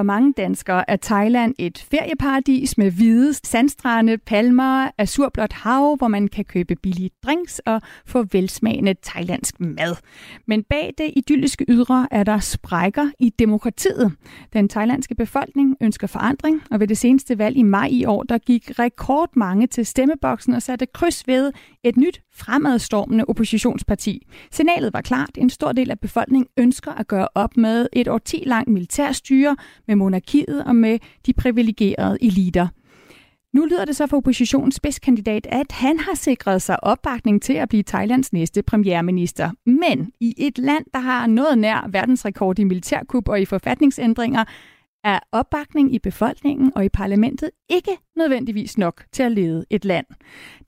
For mange danskere er Thailand et ferieparadis med hvide sandstrande, palmer, azurblåt hav, hvor man kan købe billige drinks og få velsmagende thailandsk mad. Men bag det idylliske ydre er der sprækker i demokratiet. Den thailandske befolkning ønsker forandring, og ved det seneste valg i maj i år, der gik rekordmange til stemmeboksen og satte kryds ved et nyt fremadstormende oppositionsparti. Signalet var klart. En stor del af befolkningen ønsker at gøre op med et årti langt militærstyre, med monarkiet og med de privilegerede eliter. Nu lyder det så for oppositionens spidskandidat, at han har sikret sig opbakning til at blive Thailands næste premierminister. Men i et land, der har noget nær verdensrekord i militærkup og i forfatningsændringer, er opbakning i befolkningen og i parlamentet ikke nødvendigvis nok til at lede et land.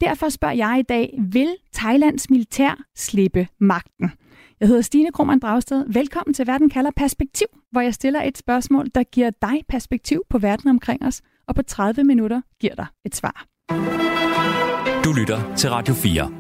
Derfor spørger jeg i dag, vil Thailands militær slippe magten? Jeg hedder Stine Krohmann Dragsted. Velkommen til Verden kalder Perspektiv, hvor jeg stiller et spørgsmål, der giver dig perspektiv på verden omkring os, og på 30 minutter giver dig et svar. Du lytter til Radio 4.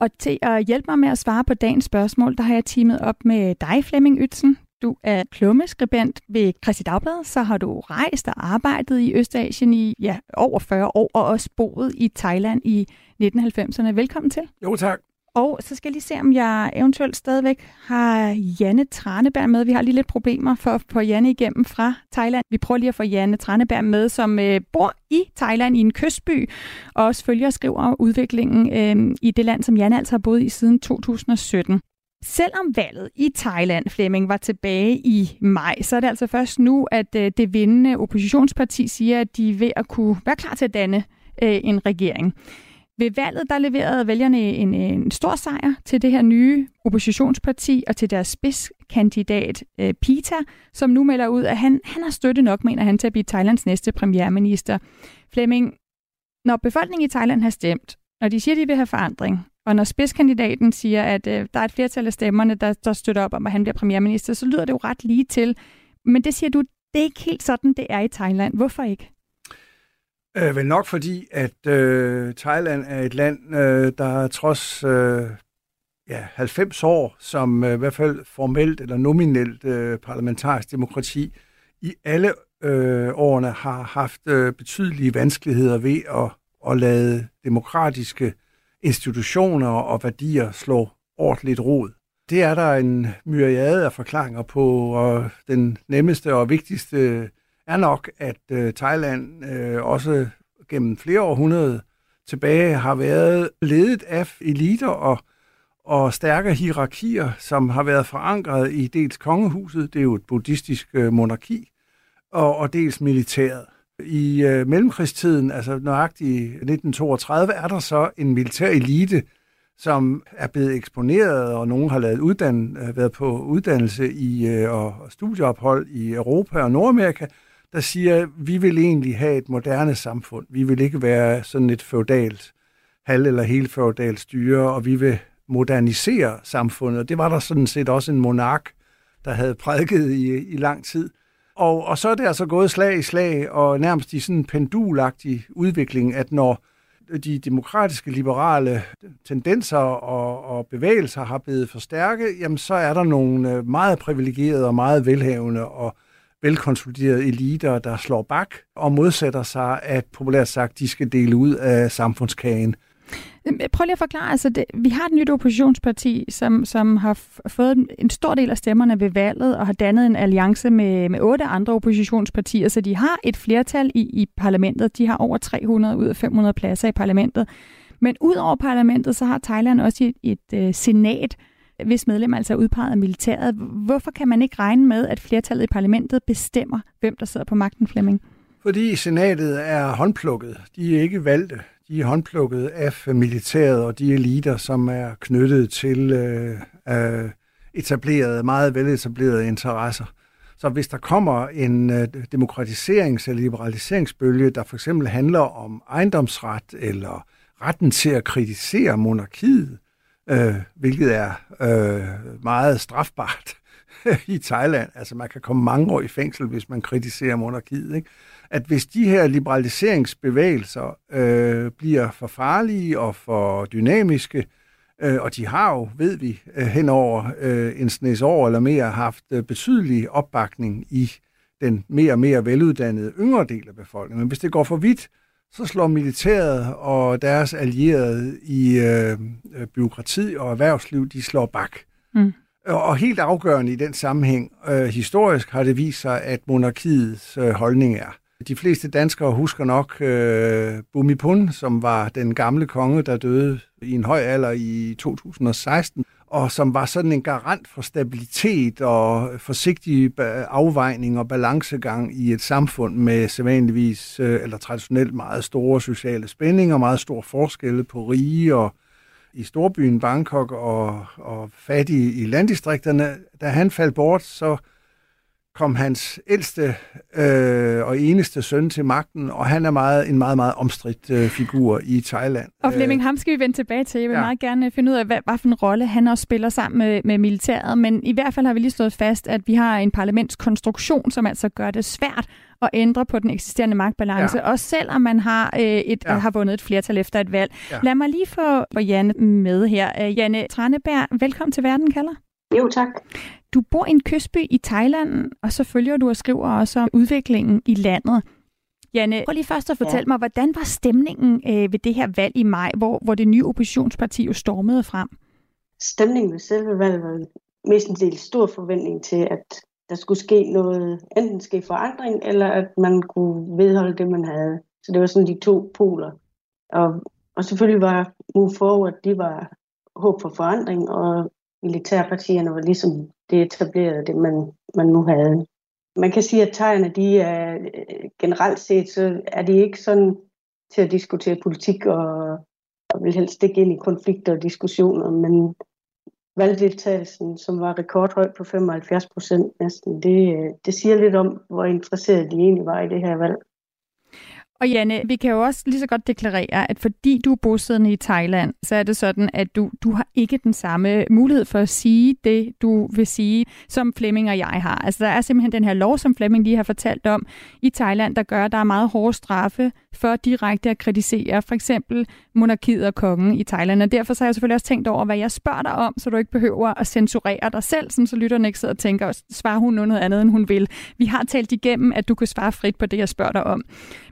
Og til at hjælpe mig med at svare på dagens spørgsmål, der har jeg teamet op med dig, Flemming Ytsen. Du er klummeskribent ved Christi Dagblad, så har du rejst og arbejdet i Østasien i ja, over 40 år, og også boet i Thailand i 1990'erne. Velkommen til. Jo, tak. Og så skal jeg lige se, om jeg eventuelt stadigvæk har Janne Traneberg med. Vi har lige lidt problemer for at få Janne igennem fra Thailand. Vi prøver lige at få Janne Traneberg med, som øh, bor i Thailand i en kystby, og også følger og skriver udviklingen øh, i det land, som Janne altså har boet i siden 2017. Selvom valget i Thailand, Flemming, var tilbage i maj, så er det altså først nu, at øh, det vindende oppositionsparti siger, at de er ved at kunne være klar til at danne øh, en regering. Ved valget der leverede vælgerne en, en stor sejr til det her nye oppositionsparti og til deres spidskandidat øh, Pita, som nu melder ud, at han, han har støtte nok, mener han, til at blive Thailands næste premierminister. Flemming, når befolkningen i Thailand har stemt, når de siger, at de vil have forandring, og når spidskandidaten siger, at øh, der er et flertal af stemmerne, der, der støtter op om, at han bliver premierminister, så lyder det jo ret lige til. Men det siger du, det er ikke helt sådan, det er i Thailand. Hvorfor ikke? Øh, vel nok fordi, at øh, Thailand er et land, øh, der trods øh, ja, 90 år, som øh, i hvert fald formelt eller nominelt øh, parlamentarisk demokrati, i alle øh, årene har haft øh, betydelige vanskeligheder ved at, at lade demokratiske institutioner og værdier slår ordentligt rod. Det er der en myriade af forklaringer på, og den nemmeste og vigtigste er nok, at øh, Thailand øh, også gennem flere århundreder tilbage har været ledet af eliter og, og stærke hierarkier, som har været forankret i dels kongehuset, det er jo et buddhistisk øh, monarki, og, og dels militæret. I øh, mellemkrigstiden, altså nøjagtigt i 1932, er der så en militær elite, som er blevet eksponeret, og nogen har lavet uddann, øh, været på uddannelse i, øh, og studieophold i Europa og Nordamerika, der siger, vi vil egentlig have et moderne samfund. Vi vil ikke være sådan et feudalt, halv- eller helt feudalt styre, og vi vil modernisere samfundet. Og det var der sådan set også en monark, der havde prædiket i, i lang tid. Og, og så er det altså gået slag i slag, og nærmest i sådan en pendulagtig udvikling, at når de demokratiske liberale tendenser og, og bevægelser har blevet forstærket, jamen så er der nogle øh, meget privilegerede og meget velhavende og velkonsoliderede eliter, der slår bak og modsætter sig, at populært sagt, de skal dele ud af samfundskagen. Øhm, øh, prøv lige at forklare, altså det, vi har et nyt oppositionsparti, som, som har fået en stor del af stemmerne ved valget og har dannet en alliance med, med otte andre oppositionspartier, så de har et flertal i, i parlamentet. De har over 300 ud af 500 pladser i parlamentet. Men ud over parlamentet, så har Thailand også et, et, et senat, hvis medlemmer altså er udpeget af militæret. Hvorfor kan man ikke regne med, at flertallet i parlamentet bestemmer, hvem der sidder på magten, Flemming? Fordi senatet er håndplukket. De er ikke valgte. De er håndplukket af militæret og de eliter, som er knyttet til øh, øh, etablerede, meget veletablerede interesser. Så hvis der kommer en øh, demokratiserings- eller liberaliseringsbølge, der for eksempel handler om ejendomsret eller retten til at kritisere monarkiet, øh, hvilket er øh, meget strafbart i Thailand, altså man kan komme mange år i fængsel, hvis man kritiserer monarkiet, ikke? at hvis de her liberaliseringsbevægelser øh, bliver for farlige og for dynamiske, øh, og de har jo, ved vi, øh, hen over øh, en snes år eller mere haft øh, betydelig opbakning i den mere og mere veluddannede yngre del af befolkningen. Men hvis det går for vidt, så slår militæret og deres allierede i øh, øh byråkrati og erhvervsliv, de slår bak. Mm. Og helt afgørende i den sammenhæng, øh, historisk har det vist sig, at monarkiets øh, holdning er. De fleste danskere husker nok øh, Bumipun, som var den gamle konge, der døde i en høj alder i 2016, og som var sådan en garant for stabilitet og forsigtig afvejning og balancegang i et samfund med sædvanligvis øh, eller traditionelt meget store sociale spændinger, meget store forskelle på rige og i storbyen Bangkok og, og fattige i landdistrikterne. Da han faldt bort, så kom hans ældste øh, og eneste søn til magten, og han er meget en meget, meget omstridt øh, figur i Thailand. Og Flemming, øh, ham skal vi vende tilbage til. Jeg vil ja. meget gerne finde ud af, hvad, hvad for en rolle han også spiller sammen med, med militæret, men i hvert fald har vi lige stået fast, at vi har en parlamentskonstruktion, som altså gør det svært at ændre på den eksisterende magtbalance, ja. også selvom man har, øh, et, ja. har vundet et flertal efter et valg. Ja. Lad mig lige få, Janne med her. Øh, Janne Tranneberg, velkommen til Verden, kalder. Jo, tak. Du bor i en kystby i Thailand, og så følger du og skriver også om udviklingen i landet. Janne, prøv lige først at fortælle ja. mig, hvordan var stemningen øh, ved det her valg i maj, hvor, hvor det nye oppositionsparti jo stormede frem? Stemningen ved selve valget var mest en del stor forventning til, at der skulle ske noget, enten ske forandring, eller at man kunne vedholde det, man havde. Så det var sådan de to poler. Og, og selvfølgelig var Move Forward, de var håb for forandring, og militærpartierne var ligesom det etablerede, det man, man nu havde. Man kan sige, at tegnene, de er generelt set, så er de ikke sådan til at diskutere politik og, og vil helst ikke ind i konflikter og diskussioner, men valgdeltagelsen, som var rekordhøj på 75 procent næsten, det, øh, det siger lidt om, hvor interesseret de egentlig var i det her valg. Og Janne, vi kan jo også lige så godt deklarere, at fordi du er bosiddende i Thailand, så er det sådan, at du, du har ikke den samme mulighed for at sige det, du vil sige, som Flemming og jeg har. Altså der er simpelthen den her lov, som Flemming lige har fortalt om i Thailand, der gør, at der er meget hårde straffe for direkte at kritisere for eksempel monarkiet og kongen i Thailand. Og derfor så har jeg selvfølgelig også tænkt over, hvad jeg spørger dig om, så du ikke behøver at censurere dig selv, sådan så lytterne ikke sidder og tænker, svarer hun noget andet, end hun vil. Vi har talt igennem, at du kan svare frit på det, jeg spørger dig om.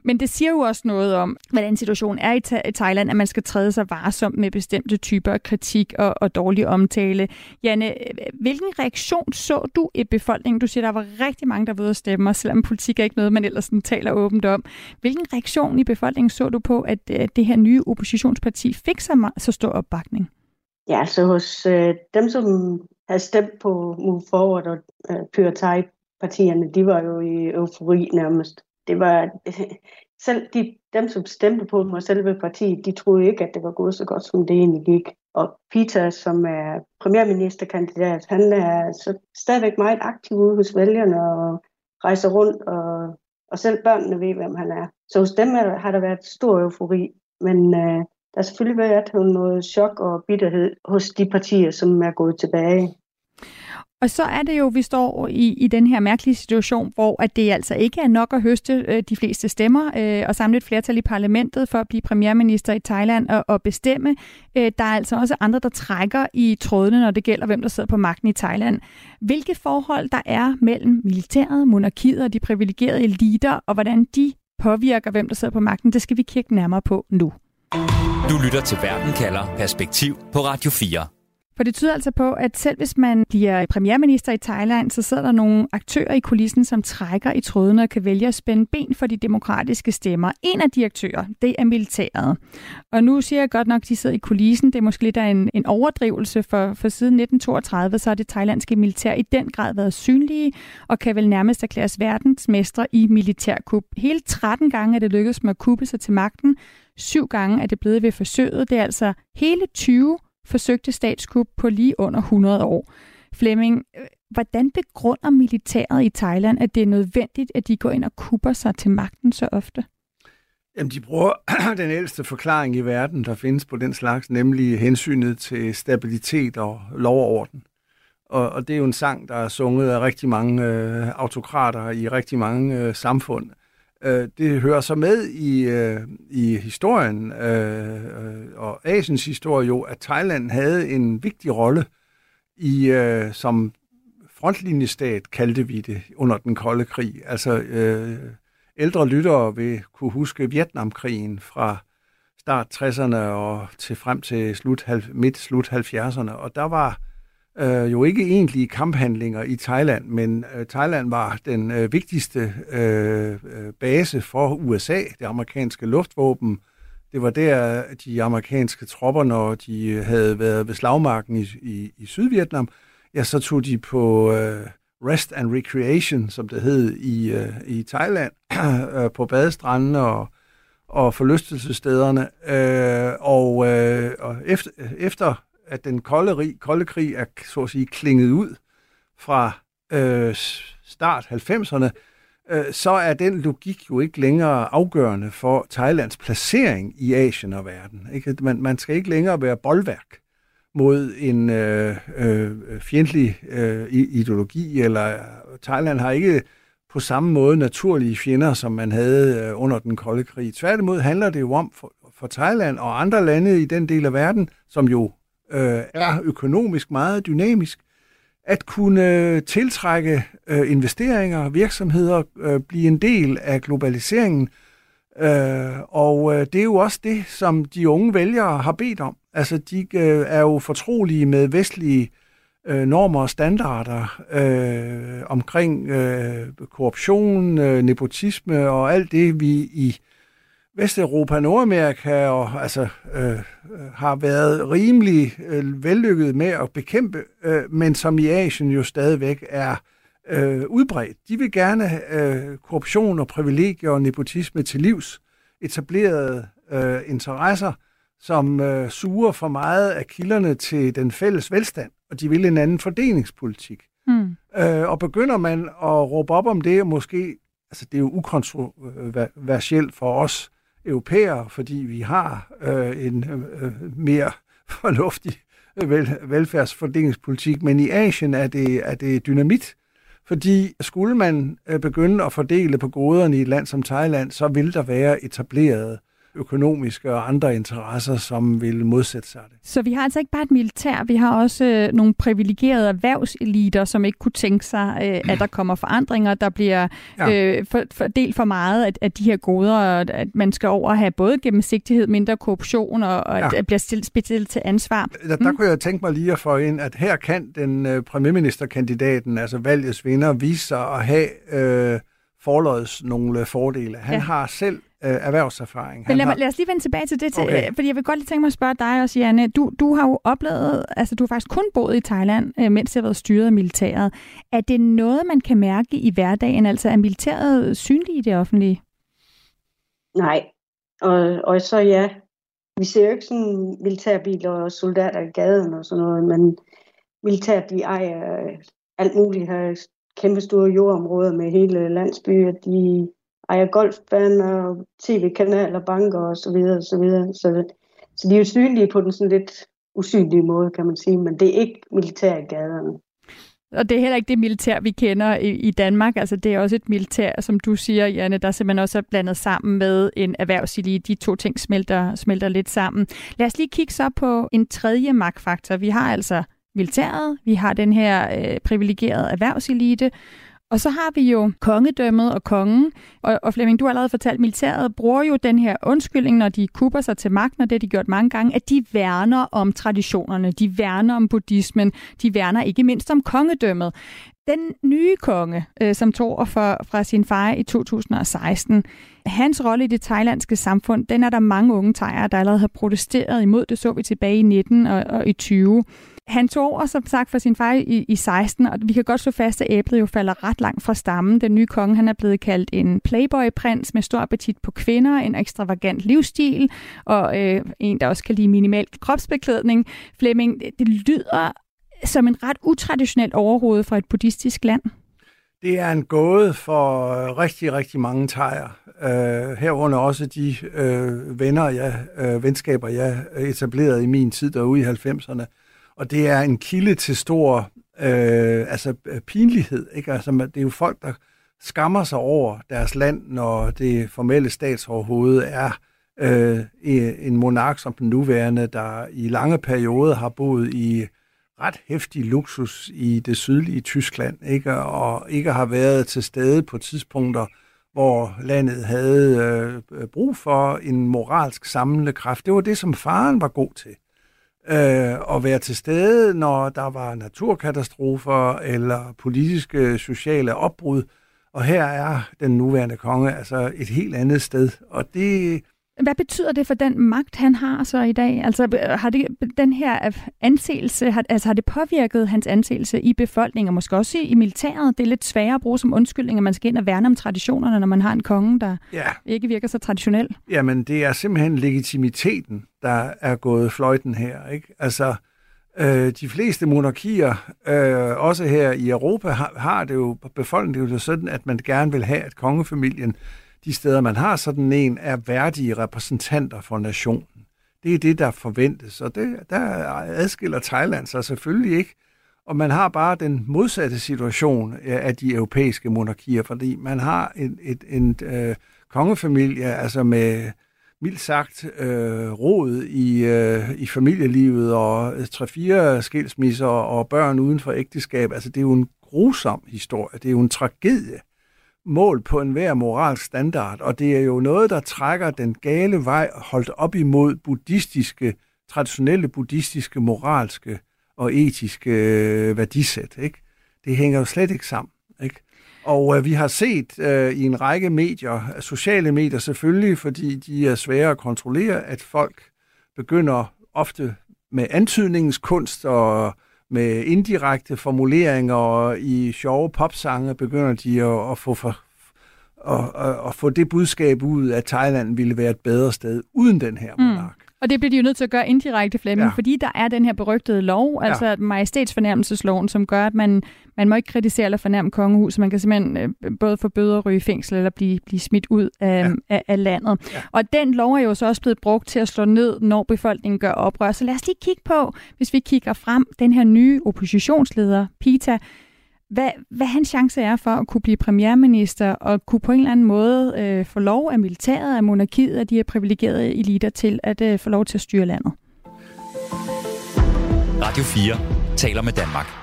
Men det siger jo også noget om, hvordan situationen er i, i Thailand, at man skal træde sig varsomt med bestemte typer af kritik og, og dårlig omtale. Janne, hvilken reaktion så du i befolkningen? Du siger, der var rigtig mange, der ved at stemme, selvom politik er ikke noget, man ellers sådan taler åbent om. Hvilken reaktion i befolkningen så du på, at øh, det her nye oppositionsparti fik så, så stor opbakning? Ja, så hos øh, dem, som havde stemt på Move Forward og øh, Pure partierne de var jo i eufori nærmest det var selv de, dem, som stemte på mig, selve partiet, de troede ikke, at det var gået så godt, som det egentlig gik. Og Peter, som er premierministerkandidat, han er så stadigvæk meget aktiv ude hos vælgerne og rejser rundt, og, og selv børnene ved, hvem han er. Så hos dem er, har der været stor eufori, men øh, der har selvfølgelig været noget chok og bitterhed hos de partier, som er gået tilbage. Og så er det jo, vi står i, i den her mærkelige situation, hvor at det altså ikke er nok at høste øh, de fleste stemmer øh, og samle et flertal i parlamentet for at blive premierminister i Thailand og, og bestemme. Øh, der er altså også andre, der trækker i trådene, når det gælder, hvem der sidder på magten i Thailand. Hvilke forhold der er mellem militæret, monarkiet og de privilegerede eliter, og hvordan de påvirker, hvem der sidder på magten, det skal vi kigge nærmere på nu. Du lytter til Verden kalder Perspektiv på Radio 4. For det tyder altså på, at selv hvis man bliver premierminister i Thailand, så sidder der nogle aktører i kulissen, som trækker i trådene og kan vælge at spænde ben for de demokratiske stemmer. En af de aktører, det er militæret. Og nu siger jeg godt nok, at de sidder i kulissen. Det er måske lidt af en, en overdrivelse, for, for siden 1932 så har det thailandske militær i den grad været synlige og kan vel nærmest erklæres verdensmestre i militærkup. Hele 13 gange er det lykkedes med at kuppe sig til magten. Syv gange er det blevet ved forsøget. Det er altså hele 20 forsøgte statskup på lige under 100 år. Flemming, øh, hvordan begrunder militæret i Thailand, at det er nødvendigt, at de går ind og kupper sig til magten så ofte? Jamen, de bruger den ældste forklaring i verden, der findes på den slags, nemlig hensynet til stabilitet og lov og orden. Og, og det er jo en sang, der er sunget af rigtig mange øh, autokrater i rigtig mange øh, samfund. Øh, det hører så med i, øh, i historien øh, øh, og Asiens historie jo, at Thailand havde en vigtig rolle i øh, som frontlinjestat, kaldte vi det, under den kolde krig. Altså øh, ældre lyttere vil kunne huske Vietnamkrigen fra start 60'erne og til frem til slut, midt slut 70'erne. Og der var øh, jo ikke egentlige kamphandlinger i Thailand, men øh, Thailand var den øh, vigtigste øh, øh base for USA, det amerikanske luftvåben. Det var der, de amerikanske tropper, når de øh, havde været ved slagmarken i, i, i Sydvietnam, ja, så tog de på øh, rest and recreation, som det hed i, øh, i Thailand, øh, på badestrandene og, og forlystelsesstederne. Øh, og, øh, og efter, efter at den kolde, rig, kolde krig er så at sige klinget ud fra øh, start 90'erne, øh, så er den logik jo ikke længere afgørende for Thailands placering i Asien og verden. Ikke? Man, man skal ikke længere være boldværk mod en øh, øh, fjendtlig øh, ideologi, eller Thailand har ikke på samme måde naturlige fjender, som man havde øh, under den kolde krig. Tværtimod handler det jo om for, for Thailand og andre lande i den del af verden, som jo øh, er økonomisk meget dynamisk, at kunne øh, tiltrække øh, investeringer, virksomheder, øh, blive en del af globaliseringen. Øh, og øh, det er jo også det, som de unge vælgere har bedt om. Altså, de øh, er jo fortrolige med vestlige øh, normer og standarder øh, omkring øh, korruption, øh, nepotisme og alt det, vi i Vesteuropa og Nordamerika og, altså, øh, har været rimelig øh, vellykket med at bekæmpe, øh, men som i Asien jo stadigvæk er øh, udbredt. De vil gerne øh, korruption og privilegier og nepotisme til livs, etablerede øh, interesser, som øh, suger for meget af kilderne til den fælles velstand, og de vil en anden fordelingspolitik. Mm. Øh, og begynder man at råbe op om det, og måske, altså det er jo ukontroversielt for os, europæere, fordi vi har øh, en øh, øh mere fornuftig øh, vel, velfærdsfordelingspolitik, men i Asien er det, er det dynamit, fordi skulle man øh, begynde at fordele på goderne i et land som Thailand, så vil der være etableret økonomiske og andre interesser, som vil modsætte sig det. Så vi har altså ikke bare et militær, vi har også øh, nogle privilegerede erhvervseliter, som ikke kunne tænke sig, øh, at der kommer forandringer, der bliver ja. øh, fordelt for meget af, af de her goder, og at man skal over have både gennemsigtighed, mindre korruption, og, og ja. at det bliver stillet til ansvar. Der, der mm. kunne jeg tænke mig lige at få ind, at her kan den øh, premierministerkandidaten, altså valgets vinder, vise sig at have øh, forløds nogle fordele. Han ja. har selv øh, erhvervserfaring. Men lad, har... lad os lige vende tilbage til det, til, okay. øh, fordi jeg vil godt lige tænke mig at spørge dig også, Janne. Du, du har jo oplevet, altså du har faktisk kun boet i Thailand, øh, mens det har været styret af militæret. Er det noget, man kan mærke i hverdagen? Altså er militæret synligt i det offentlige? Nej, og, og så ja, vi ser jo ikke sådan militærbiler og soldater i gaden og sådan noget, men militær, de ejer alt muligt her kæmpe store jordområder med hele landsbyer. De ejer golfbaner, tv-kanaler, banker og så videre, og så videre. Så, så de er jo synlige på den sådan lidt usynlige måde, kan man sige, men det er ikke militær i gaderne. Og det er heller ikke det militær, vi kender i, i Danmark. Altså, det er også et militær, som du siger, Janne, der simpelthen også er blandet sammen med en erhvervselite. De to ting smelter, smelter lidt sammen. Lad os lige kigge så på en tredje magtfaktor. Vi har altså militæret, vi har den her øh, privilegerede erhvervselite, og så har vi jo kongedømmet og kongen. Og, og Flemming, du har allerede fortalt, militæret bruger jo den her undskyldning, når de kupper sig til magten, og det har de gjort mange gange, at de værner om traditionerne, de værner om buddhismen, de værner ikke mindst om kongedømmet. Den nye konge, øh, som tog over for, fra sin far i 2016, hans rolle i det thailandske samfund, den er der mange unge thaier, der allerede har protesteret imod. Det så vi tilbage i 19 og, og i 20. Han tog over, som sagt, for sin far i, i 16, og vi kan godt slå fast, at æblet jo falder ret langt fra stammen. Den nye konge, han er blevet kaldt en playboy-prins med stor appetit på kvinder, en ekstravagant livsstil, og øh, en, der også kan lide minimal kropsbeklædning. Flemming, det, det lyder som en ret utraditionel overhoved fra et buddhistisk land. Det er en gåde for øh, rigtig, rigtig mange tejer. Uh, herunder også de uh, venner, jeg, uh, venskaber, jeg etablerede i min tid derude i 90'erne. Og det er en kilde til stor øh, altså øh, pinlighed. Ikke? Altså, det er jo folk, der skammer sig over deres land, når det formelle statsoverhoved er øh, en monark som den nuværende, der i lange perioder har boet i ret hæftig luksus i det sydlige Tyskland, ikke? og ikke har været til stede på tidspunkter, hvor landet havde øh, brug for en moralsk samlende kraft. Det var det, som faren var god til. Øh, at være til stede, når der var naturkatastrofer eller politiske, sociale opbrud. Og her er den nuværende konge altså et helt andet sted. Og det hvad betyder det for den magt, han har så i dag? Altså har det, den her anseelse, har, altså har det påvirket hans anseelse i befolkningen, og måske også i militæret? Det er lidt sværere at bruge som undskyldning, at man skal ind og værne om traditionerne, når man har en konge, der ja. ikke virker så traditionel. Jamen, det er simpelthen legitimiteten, der er gået fløjten her. Ikke? Altså, øh, de fleste monarkier, øh, også her i Europa, har, har det jo, befolkningen det jo sådan, at man gerne vil have, at kongefamilien de steder, man har sådan en, er værdige repræsentanter for nationen. Det er det, der forventes, og det, der adskiller Thailand sig selvfølgelig ikke. Og man har bare den modsatte situation af de europæiske monarkier, fordi man har en, et, en øh, kongefamilie, altså med mildt sagt øh, rod i, øh, i familielivet og øh, tre-fire skilsmisser og børn uden for ægteskab. Altså det er jo en grusom historie, det er jo en tragedie mål på enhver moralsk standard, og det er jo noget, der trækker den gale vej holdt op imod buddhistiske, traditionelle buddhistiske, moralske og etiske øh, værdisæt. Ikke? Det hænger jo slet ikke sammen. Ikke? Og øh, vi har set øh, i en række medier, sociale medier selvfølgelig, fordi de er svære at kontrollere, at folk begynder ofte med antydningens kunst og med indirekte formuleringer i sjove popsange begynder de at, at få for, at, at, at få det budskab ud, at Thailand ville være et bedre sted uden den her mm. monark. Mm. Og det bliver de jo nødt til at gøre indirekte, Flemming, ja. fordi der er den her berygtede lov, altså ja. majestætsfornærmelsesloven, som gør, at man, man må ikke kritisere eller fornærme kongehuset. Man kan simpelthen øh, både få bøder og ryge i fængsel eller blive, blive smidt ud af, ja. af, af landet. Ja. Og den lov er jo så også blevet brugt til at slå ned, når befolkningen gør oprør. Så lad os lige kigge på, hvis vi kigger frem, den her nye oppositionsleder, Pita, hvad, hvad hans chance er for at kunne blive premierminister og kunne på en eller anden måde øh, få lov af militæret, af monarkiet, af de her privilegerede eliter til at øh, få lov til at styre landet. Radio 4 taler med Danmark.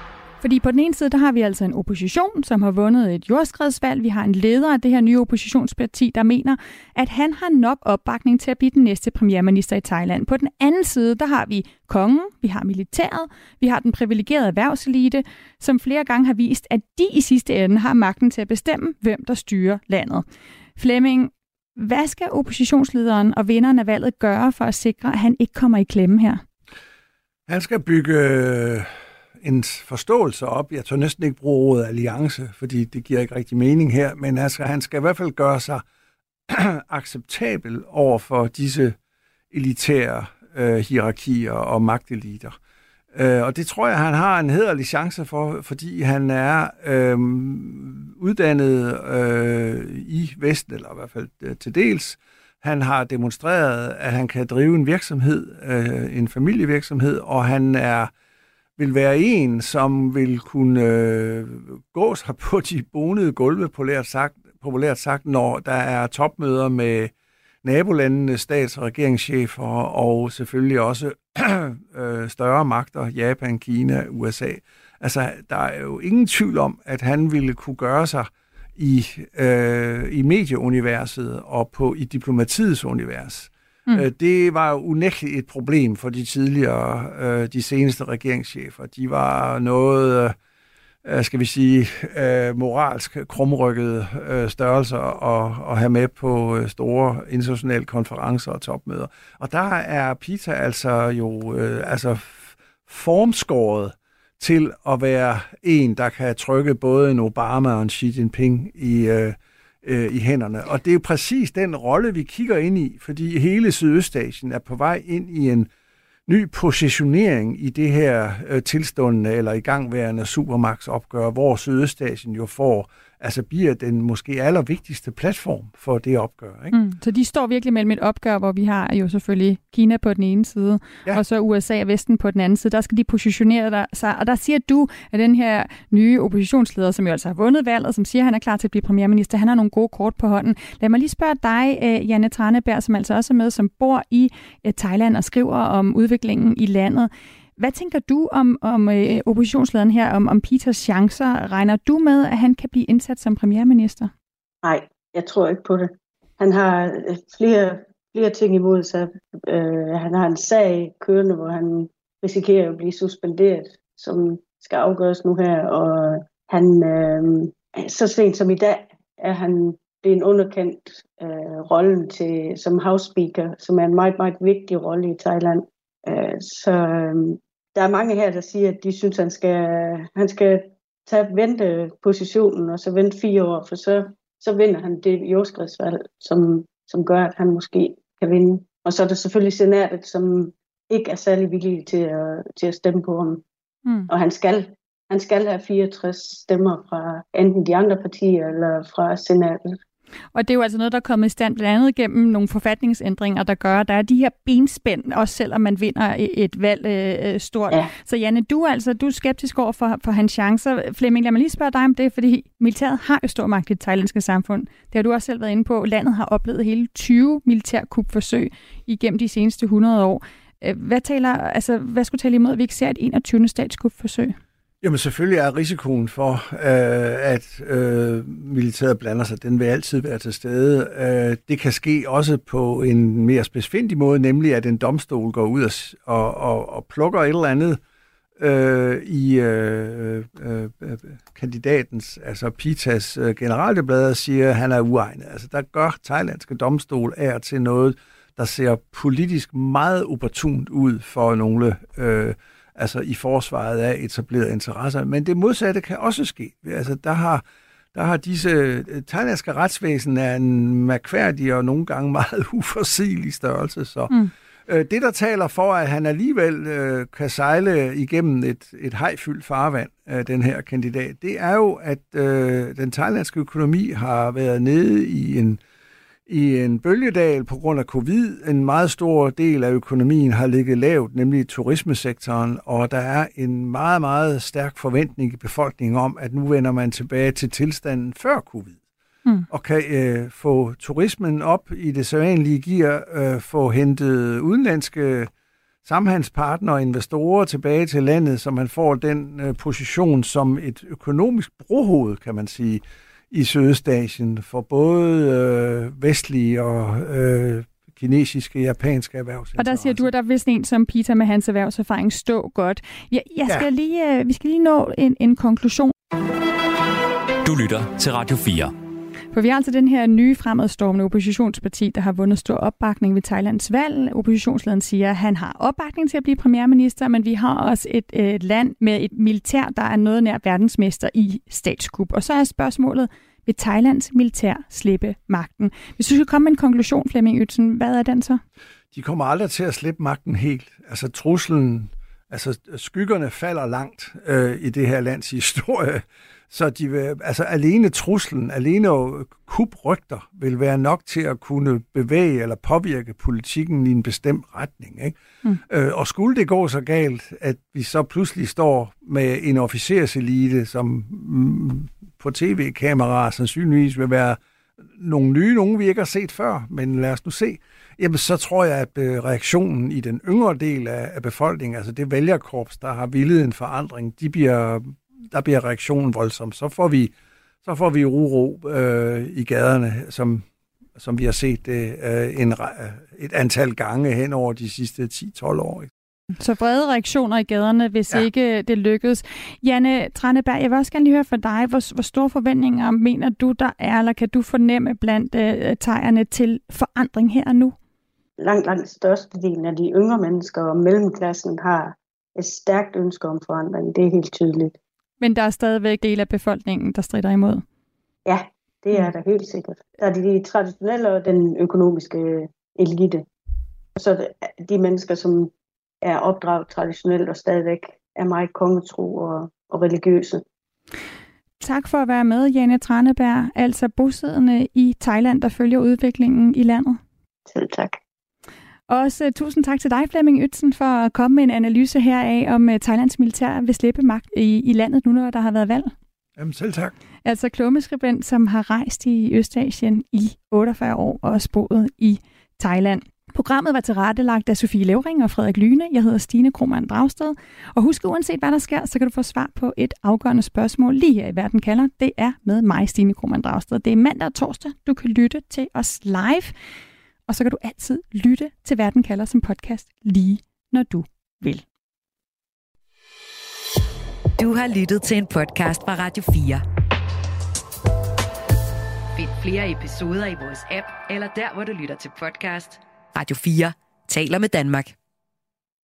Fordi på den ene side, der har vi altså en opposition, som har vundet et jordskredsvalg. Vi har en leder af det her nye oppositionsparti, der mener, at han har nok opbakning til at blive den næste premierminister i Thailand. På den anden side, der har vi kongen, vi har militæret, vi har den privilegerede erhvervselite, som flere gange har vist, at de i sidste ende har magten til at bestemme, hvem der styrer landet. Flemming, hvad skal oppositionslederen og vinderen af valget gøre for at sikre, at han ikke kommer i klemme her? Han skal bygge øh, en forståelse op. Jeg tør næsten ikke bruge ordet alliance, fordi det giver ikke rigtig mening her, men altså, han skal i hvert fald gøre sig acceptabel over for disse elitære øh, hierarkier og magteliter. Øh, og det tror jeg, han har en hederlig chance for, fordi han er øh, uddannet øh, i Vesten, eller i hvert fald øh, til dels. Han har demonstreret, at han kan drive en virksomhed, øh, en familievirksomhed, og han er vil være en, som vil kunne øh, gå sig på de bonede gulve, populært sagt, populært sagt, når der er topmøder med nabolandene, stats- og regeringschefer, og selvfølgelig også øh, større magter, Japan, Kina, USA. Altså, der er jo ingen tvivl om, at han ville kunne gøre sig i, øh, i medieuniverset og på i diplomatiets univers. Mm. Øh, det var jo unægteligt et problem for de tidligere, øh, de seneste regeringschefer. De var noget, øh, øh skal vi sige, øh, moralsk krumrykkede øh, størrelser at, at have med på store internationale konferencer og topmøder. Og der er PITA altså jo altså formskåret til at være en, der kan trykke både en Obama og en Xi Jinping i, øh, øh, i hænderne. Og det er jo præcis den rolle, vi kigger ind i, fordi hele Sydøstasien er på vej ind i en ny positionering i det her øh, tilstående eller igangværende supermagtsopgør, hvor Sydøstasien jo får altså bliver den måske allervigtigste platform for det opgør. Ikke? Mm, så de står virkelig mellem et opgør, hvor vi har jo selvfølgelig Kina på den ene side, ja. og så USA og Vesten på den anden side. Der skal de positionere sig, og der siger du, at den her nye oppositionsleder, som jo altså har vundet valget, som siger, at han er klar til at blive premierminister, han har nogle gode kort på hånden. Lad mig lige spørge dig, øh, Janne Traneberg, som altså også er med, som bor i øh, Thailand og skriver om udviklingen i landet. Hvad tænker du om, om øh, oppositionslederen her, om, om Peters chancer? Regner du med, at han kan blive indsat som premierminister? Nej, jeg tror ikke på det. Han har øh, flere, flere ting imod sig. Øh, han har en sag kørende, hvor han risikerer at blive suspenderet, som skal afgøres nu her. Og han, øh, så sent som i dag, er han blevet underkendt øh, rollen til, som house speaker, som er en meget, meget vigtig rolle i Thailand. Øh, så øh, der er mange her, der siger, at de synes, han skal, han skal tage vente positionen og så vente fire år, for så, så vinder han det jordskredsvalg, som, som gør, at han måske kan vinde. Og så er der selvfølgelig senatet, som ikke er særlig villige til at, til at stemme på ham. Mm. Og han skal, han skal have 64 stemmer fra enten de andre partier eller fra senatet. Og det er jo altså noget, der er kommet i stand blandt andet gennem nogle forfatningsændringer, der gør, at der er de her benspænd, også selvom man vinder et valg øh, øh, stort. Ja. Så Janne, du er altså du er skeptisk over for, for hans chancer. Flemming, lad mig lige spørge dig om det, fordi militæret har jo stor magt i det thailandske samfund. Det har du også selv været inde på. Landet har oplevet hele 20 militærkupforsøg igennem de seneste 100 år. Øh, hvad, taler, altså, hvad skulle tale imod, at vi ikke ser et 21. statskupforsøg? Jamen selvfølgelig er risikoen for, øh, at øh, militæret blander sig, den vil altid være til stede. Øh, det kan ske også på en mere specifik måde, nemlig at en domstol går ud og, og, og plukker et eller andet øh, i øh, øh, øh, kandidatens, altså Pitas øh, generaldeblad og siger, at han er uegnet. Altså der gør thailandske domstol er til noget, der ser politisk meget opportunt ud for nogle øh, altså i forsvaret af etablerede interesser. Men det modsatte kan også ske. Altså, der har, der har disse øh, thailandske retsvæsen er en mærkværdig og nogle gange meget uforsigelig størrelse. Så mm. øh, det, der taler for, at han alligevel øh, kan sejle igennem et, et hejfyldt farvand, øh, den her kandidat, det er jo, at øh, den thailandske økonomi har været nede i en i en bølgedal på grund af covid. En meget stor del af økonomien har ligget lavt, nemlig turismesektoren, og der er en meget, meget stærk forventning i befolkningen om, at nu vender man tilbage til tilstanden før covid. Mm. og kan øh, få turismen op i det sædvanlige gear, øh, få hentet udenlandske samhandelspartnere og investorer tilbage til landet, så man får den øh, position som et økonomisk brohoved, kan man sige, i Sydøstasien for både øh, vestlige og øh, kinesiske, japanske erhvervsinteresser. Og der siger du, at der er vist en som Peter med hans erhvervserfaring stå godt. Jeg, jeg skal ja. lige, øh, vi skal lige nå en, en konklusion. Du lytter til Radio 4. For vi har altså den her nye fremadstormende oppositionsparti, der har vundet stor opbakning ved Thailands valg. Oppositionslederen siger, at han har opbakning til at blive premierminister, men vi har også et, øh, et land med et militær, der er noget nær verdensmester i statskup. Og så er spørgsmålet, vil Thailands militær slippe magten? Hvis du skal komme med en konklusion, Flemming Ytsen, hvad er den så? De kommer aldrig til at slippe magten helt. Altså truslen, altså skyggerne falder langt øh, i det her lands historie. Så de vil, altså alene truslen, alene kubrygter vil være nok til at kunne bevæge eller påvirke politikken i en bestemt retning. Ikke? Mm. Øh, og skulle det gå så galt, at vi så pludselig står med en officerselite, som mm, på tv-kameraer sandsynligvis vil være nogle nye, nogle vi ikke har set før, men lad os nu se, jamen så tror jeg, at øh, reaktionen i den yngre del af, befolkningen, altså det vælgerkorps, der har villet en forandring, de bliver der bliver reaktionen voldsom. Så får vi, så får vi uro øh, i gaderne, som, som vi har set det øh, en, et antal gange hen over de sidste 10-12 år. Ikke? Så brede reaktioner i gaderne, hvis ja. ikke det lykkedes. Janne Tranneberg, jeg vil også gerne lige høre fra dig, hvor, hvor store forventninger mener du, der er, eller kan du fornemme blandt øh, tegerne til forandring her og nu? Langt, langt størstedelen af de yngre mennesker og mellemklassen har et stærkt ønske om forandring. Det er helt tydeligt. Men der er stadigvæk del af befolkningen, der strider imod? Ja, det er der helt sikkert. Der er de traditionelle og den økonomiske elite. Og så de mennesker, som er opdraget traditionelt og stadigvæk er meget kongetro og, og religiøse. Tak for at være med, Jane Traneberg, altså bosiddende i Thailand, der følger udviklingen i landet. Selv tak. Også tusind tak til dig, Flemming Ytsen, for at komme med en analyse her af, om uh, Thailands militær vil slippe magt i, i landet nu, når der har været valg. Jamen selv tak. Altså klummeskribent, som har rejst i Østasien i 48 år og boet i Thailand. Programmet var tilrettelagt af Sofie Levering og Frederik Lyne. Jeg hedder Stine Krohmann Dragsted. Og husk, uanset hvad der sker, så kan du få svar på et afgørende spørgsmål lige her i Verden kalder. Det er med mig, Stine Krohmann Dragsted. Det er mandag og torsdag. Du kan lytte til os live. Og så kan du altid lytte til Verden kalder som podcast lige når du vil. Du har lyttet til en podcast fra Radio 4. Find flere episoder i vores app, eller der, hvor du lytter til podcast. Radio 4 taler med Danmark.